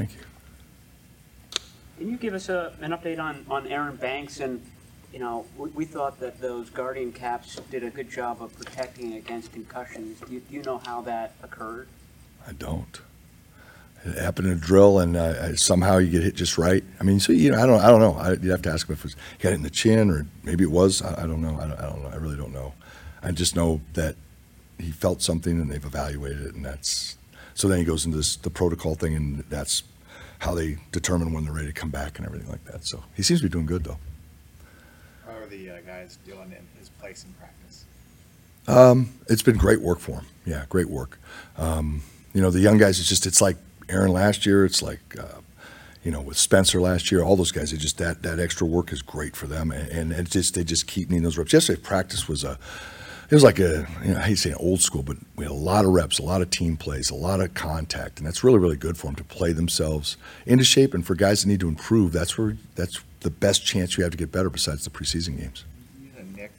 Thank you. Can you give us a, an update on, on Aaron Banks? And, you know, we, we thought that those Guardian caps did a good job of protecting against concussions. Do you, do you know how that occurred? I don't. It happened in a drill, and uh, somehow you get hit just right. I mean, so you know, I don't, I don't know. I, you'd have to ask him if it was, he got it in the chin, or maybe it was. I, I don't know. I don't, I don't know. I really don't know. I just know that he felt something, and they've evaluated it, and that's. So then he goes into this the protocol thing, and that's how they determine when they're ready to come back and everything like that. So he seems to be doing good, though. How are the uh, guys doing in his place in practice? Um, it's been great work for him. Yeah, great work. Um, you know, the young guys, it's just, it's like Aaron last year. It's like, uh, you know, with Spencer last year, all those guys, it just, that, that extra work is great for them. And, and it just, they just keep needing those reps. Yesterday, practice was a, it was like a, you know, I hate saying old school, but we had a lot of reps, a lot of team plays, a lot of contact. And that's really, really good for them to play themselves into shape. And for guys that need to improve, that's where, that's the best chance you have to get better besides the preseason games. Using Nick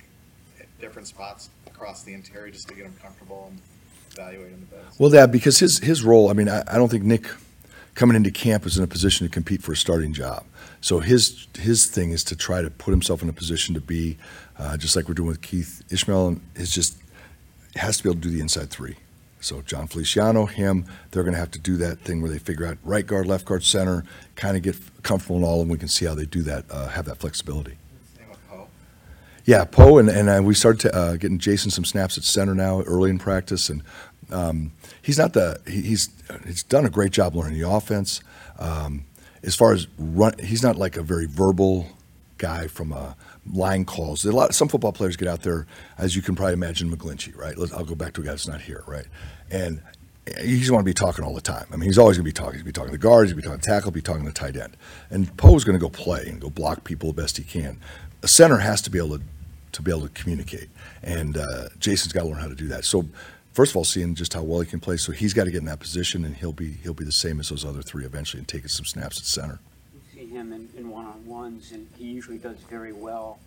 at different spots across the interior just to get him comfortable and evaluate him the best. Well, that because his his role. I mean, I, I don't think Nick coming into camp is in a position to compete for a starting job. So his his thing is to try to put himself in a position to be uh, just like we're doing with Keith Ismael, is just has to be able to do the inside three. So Jon Feliciano, him, they're going to have to do that thing where they figure out right guard, left guard, center, kind of get comfortable in all, and we can see how they do that, uh, have that flexibility. Yeah, Poe and, and uh, we started to, uh, getting Jason some snaps at center now early in practice, and um, he's not the he, he's he's done a great job learning the offense. Um, as far as run, he's not like a very verbal guy from uh, line calls. A lot some football players get out there, as you can probably imagine, McGlinchey, right? Let's, I'll go back to a guy that's not here, right? And just want to be talking all the time. I mean, he's always going to be talking. He's going to be talking to the guards, he's going to be talking to tackle, be talking to the tight end. And Poe's going to go play and go block people the best he can. A center has to be able to to be able to communicate, and uh, Jason's got to learn how to do that. So, first of all, seeing just how well he can play, so he's got to get in that position, and he'll be he'll be the same as those other three eventually, and taking some snaps at center. We see him in, in one-on-ones, and he usually does very well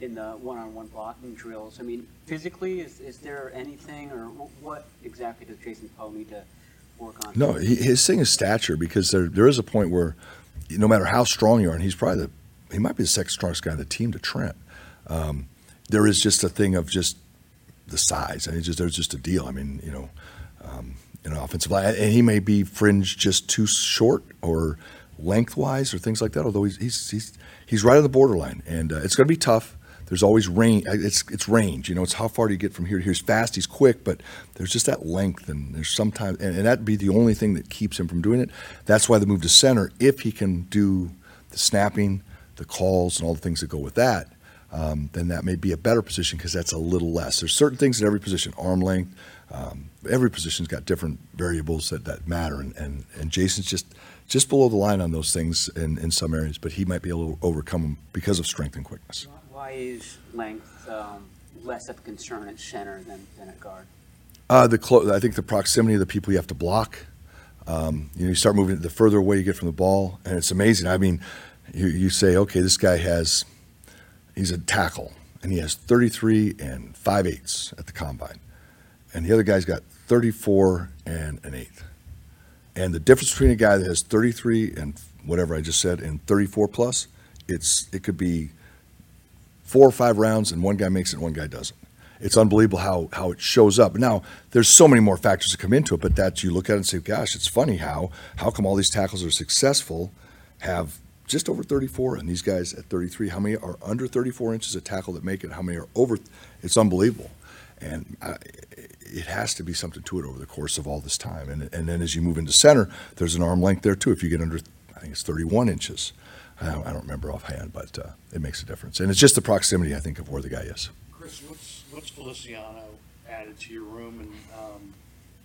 in the one-on-one blocking drills. I mean, physically, is, is there anything, or what exactly does Jason Poe need to work on? No, he, his thing is stature because there there is a point where, no matter how strong you are, and he's probably the he might be the second strongest guy on the team to Trent. Um, there is just a thing of just the size. I mean, just there's just a deal. I mean, you know, um, know, offensive line, and he may be fringe just too short or lengthwise or things like that. Although he's he's he's, he's right on the borderline, and uh, it's going to be tough. There's always range. It's it's range. You know, it's how far do you get from here to here. He's fast. He's quick, but there's just that length, and there's sometimes, and, and that'd be the only thing that keeps him from doing it. That's why the move to center, if he can do the snapping, the calls, and all the things that go with that, um, then that may be a better position because that's a little less. There's certain things in every position, arm length. Um, every position's got different variables that, that matter, and, and, and Jason's just just below the line on those things in, in some areas, but he might be able to overcome them because of strength and quickness. Why is length um, less of a concern at center than, than at guard? Uh, the clo- I think the proximity of the people you have to block. Um, you know, you start moving the further away you get from the ball, and it's amazing. I mean, you, you say, okay, this guy has he's a tackle, and he has 33 and 5 eighths at the combine. And the other guy's got 34 and an eighth. And the difference between a guy that has 33 and whatever I just said and 34 plus, it's it could be four or five rounds, and one guy makes it, and one guy doesn't. It's unbelievable how how it shows up. Now, there's so many more factors that come into it, but that you look at it and say, gosh, it's funny how how come all these tackles are successful have just over 34, and these guys at 33. How many are under 34 inches of tackle that make it? How many are over? It's unbelievable, and I, it has to be something to it over the course of all this time. And and then as you move into center, there's an arm length there too. If you get under, I think it's 31 inches. I don't, I don't remember offhand, but uh, it makes a difference. And it's just the proximity, I think, of where the guy is. Chris, what's, what's Feliciano added to your room and, um,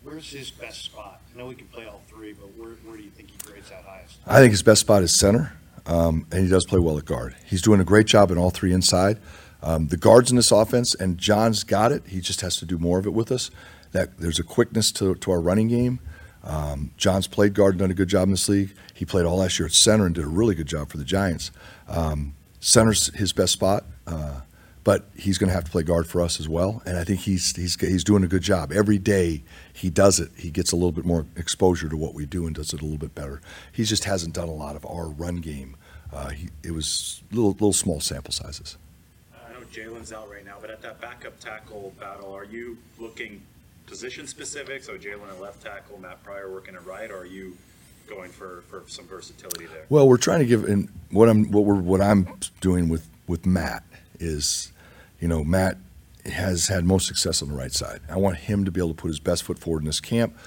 where's his best spot? I know he can play all three, but where, where do you think he grades out highest? I think his best spot is center, um, and he does play well at guard. He's doing a great job in all three inside. Um, the guards in this offense, and Jon's got it. He just has to do more of it with us. That there's a quickness to, to our running game. Um, Jon's played guard and done a good job in this league. He played all last year at center and did a really good job for the Giants. Um, center's his best spot, uh, but he's going to have to play guard for us as well. And I think he's he's he's doing a good job. Every day he does it, he gets a little bit more exposure to what we do and does it a little bit better. He just hasn't done a lot of our run game. Uh, he, it was little little small sample sizes. I know Jaylon's out right now, but at that backup tackle battle, are you looking position specific? So Jaylon at left tackle, Matt Pryor working at right, or are you going for, for some versatility there? Well, we're trying to give, and what I'm, what we're, what I'm doing with, with Matt is, you know, Matt has had most success on the right side. I want him to be able to put his best foot forward in this camp.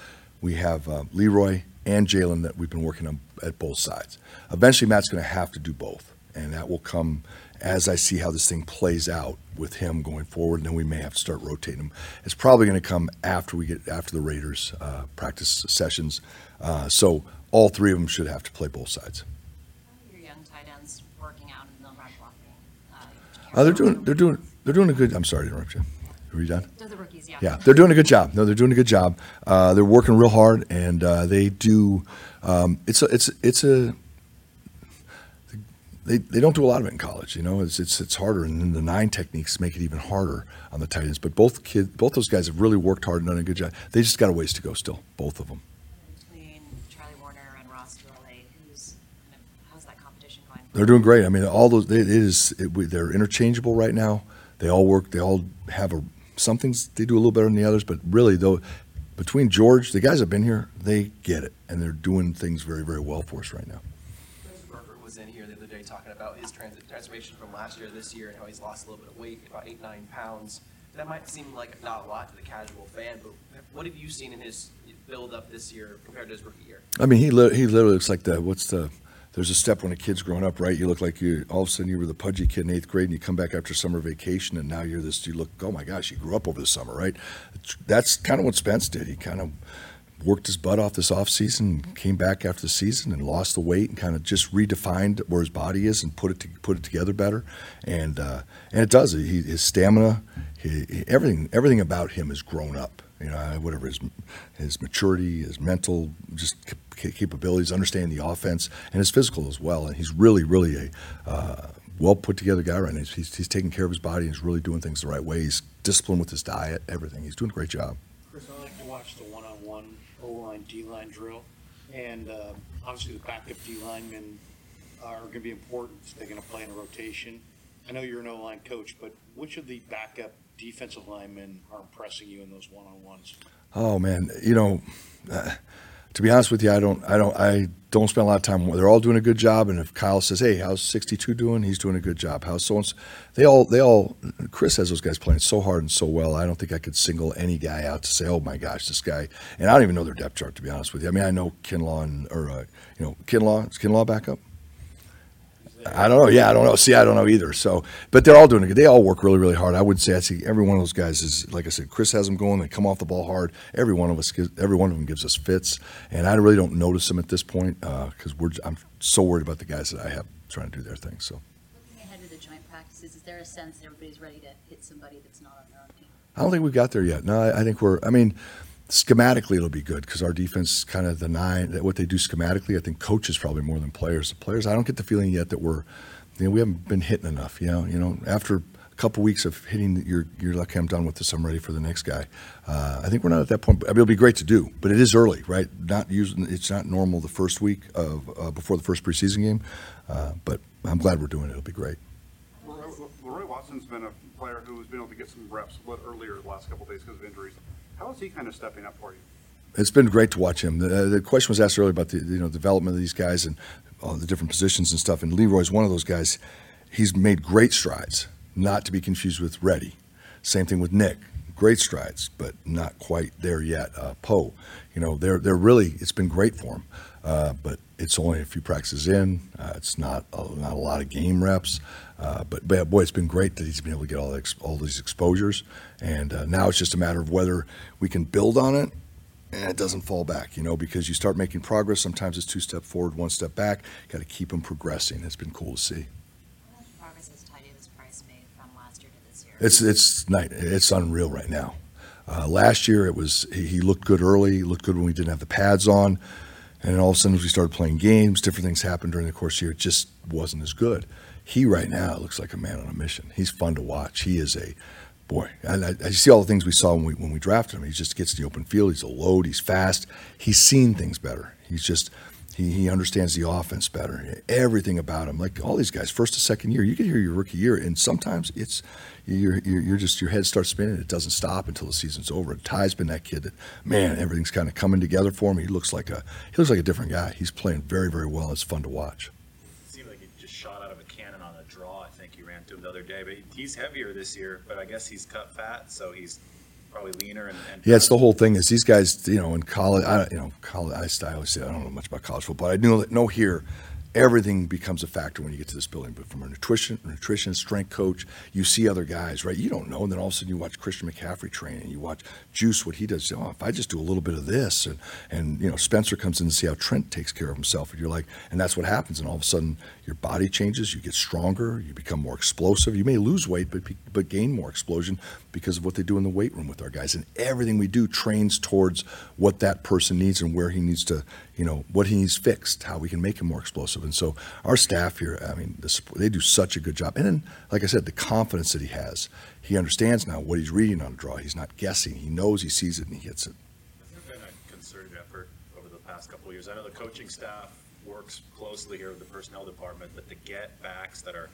We have uh, Leroy and Jaylon that we've been working on at both sides. Eventually, Matt's going to have to do both, and that will come as I see how this thing plays out with him going forward. And then we may have to start rotating him. It's probably going to come after we get after the Raiders uh, practice sessions. Uh, so all three of them should have to play both sides. Your young tight ends working out in the run blocking. Uh, they're doing they're doing they're doing a good. I'm sorry to interrupt you. Are you done? They're the rookies, yeah. Yeah, they're doing a good job. No, they're doing a good job. Uh, they're working real hard, and uh, they do. Um, it's a it's it's a. They, they don't do a lot of it in college, you know. It's it's it's harder, and then the nine techniques make it even harder on the tight ends. But both kid, both those guys have really worked hard and done a good job. They just got a ways to go still, both of them. Between Charlie Woerner and Ross Dwelley, who's, how's that competition going? They're doing great. I mean, all those it is it, we- they're interchangeable right now. They all work. They all have a some things they do a little better than the others, but really though, between George, the guys that have been here, they get it, and they're doing things very very well for us right now. Chris Burford was in here the other day talking about his trans- transformation from last year to this year and how he's lost a little bit of weight, about eight, nine pounds. That might seem like not a lot to the casual fan, but what have you seen in his build up this year compared to his rookie year? I mean, he li- he literally looks like the what's the. There's a step when a kid's growing up, right? You look like you all of a sudden you were the pudgy kid in eighth grade, and you come back after summer vacation, and now you're this. You look, oh my gosh, you grew up over the summer, right? That's kind of what Spence did. He kind of worked his butt off this off season, came back after the season, and lost the weight, and kind of just redefined where his body is and put it to, put it together better. And uh, and it does. He, his stamina, he, everything everything about him has grown up. You know, whatever his his maturity, his mental just ca- capabilities, understanding the offense, and his physical as well. And he's really, really a uh, well put together guy right now. He's, he's, he's taking care of his body and he's really doing things the right way. He's disciplined with his diet, everything. He's doing a great job. Chris, I like to watch the one-on-one O-line, D-line drill, and uh, obviously the backup D linemen are going to be important. They're going to play in a rotation. I know you're an O-line coach, but which of the backup defensive linemen are impressing you in those one-on-ones? Oh man, you know, uh, to be honest with you, I don't, I don't, I don't spend a lot of time. They're all doing a good job, and if Kyle says, "Hey, how's 62 doing?" He's doing a good job. How's so and They all, they all. Chris has those guys playing so hard and so well. I don't think I could single any guy out to say, "Oh my gosh, this guy." And I don't even know their depth chart to be honest with you. I mean, I know Kinlaw and or uh, you know Kinlaw. Is Kinlaw back up? I don't know. Yeah, I don't know. See, I don't know either. So, but they're all doing it. They all work really, really hard. I would say I see every one of those guys is like I said. Chris has them going. They come off the ball hard. Every one of us, gives, every one of them gives us fits, and I really don't notice them at this point uh, because we're. I'm so worried about the guys that I have trying to do their thing. So, Looking ahead to the joint practices, is there a sense that everybody's ready to hit somebody that's not on their own team? I don't think we've got there yet. No, I, I think we're. I mean, schematically it'll be good because our defense kind of the nine. That what they do schematically, I think coaches probably more than players. The players, I don't get the feeling yet that we're. You know, we haven't been hitting enough. You know, you know, after a couple weeks of hitting, you're you're like, I'm done with this. I'm ready for the next guy. Uh, I think we're not at that point. I mean, it'll be great to do, but it is early, right? Not using. It's not normal the first week of uh, before the first preseason game, uh, but I'm glad we're doing it. It'll be great. Leroy Watson's been a player who's been able to get some reps earlier the last couple days because of injuries. How is he kind of stepping up for you? It's been great to watch him. The, uh, the question was asked earlier about the you know development of these guys and all the different positions and stuff. And Leroy's one of those guys. He's made great strides, not to be confused with ready. Same thing with Nick. Great strides, but not quite there yet. Uh, Poe, you know, they're they're really. It's been great for him, uh, but it's only a few practices in. Uh, it's not a, not a lot of game reps. Uh, but, but boy, it's been great that he's been able to get all ex- all these exposures, and uh, now it's just a matter of whether we can build on it and it doesn't fall back, you know, because you start making progress. Sometimes it's two step forward, one step back. Got to keep them progressing. It's been cool to see. How much progress has Ty Davis Price made from last year to this year? It's it's night. It's unreal right now. Uh, last year it was he, looked good early. He looked good when we didn't have the pads on, and all of a sudden as we started playing games, different things happened during the course of the year. It just wasn't as good. he right now looks like a man on a mission. He's fun to watch. He is a boy. And I, I see all the things we saw when we when we drafted him. He just gets in the open field. He's a load. He's fast. He's seen things better. He's just he, he understands the offense better. Everything about him, like all these guys, first to second year, you can hear your rookie year, and sometimes it's you're, you're, you're just your head starts spinning. It doesn't stop until the season's over. And Ty's been that kid that man, everything's kind of coming together for him. He looks like a he looks like a different guy. He's playing very very well. It's fun to watch. Seemed like he just shot out of a cannon on a draw. I think you ran to him the other day, but he's heavier this year. But I guess he's cut fat, so he's probably leaner and. and Yeah, it's the whole thing is these guys, you know, in college, I, you know, college, I, always say I don't know much about college football. But I know, know here, everything becomes a factor when you get to this building. But from a nutrition, nutrition, strength coach, you see other guys, right? You don't know, and then all of a sudden you watch Christian McCaffrey train, and you watch Juice what he does. Oh, if I just do a little bit of this, and and you know, Spencer comes in to see how Trent takes care of himself, and you're like, and that's what happens, and all of a sudden your body changes, you get stronger, you become more explosive. You may lose weight, but but gain more explosion because of what they do in the weight room with our guys, and everything we do trains towards what that person needs and where he needs to, you know, what he needs fixed, how we can make him more explosive. And so our staff here, I mean, the, they do such a good job. And then, like I said, the confidence that he has, he understands now what he's reading on a draw. He's not guessing. He knows he sees it and he hits it. Has there been a concerted effort over the past couple of years? I know the coaching staff works closely here with the personnel department, but to get backs that are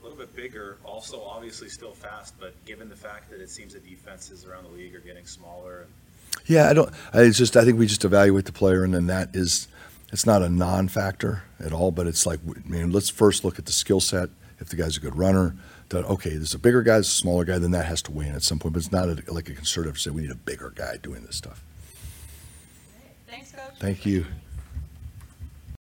a little bit bigger, also obviously still fast, but given the fact that it seems the defenses around the league are getting smaller and Yeah, I don't. I it's just I think we just evaluate the player, and then that is it's not a non-factor at all. But it's like, I mean, let's first look at the skill set. If the guy's a good runner, that okay, there's a bigger guy, there's a smaller guy, then that has to weigh in at some point. But it's not a, like a conservative say we need a bigger guy doing this stuff. Thanks, Coach. Thank you.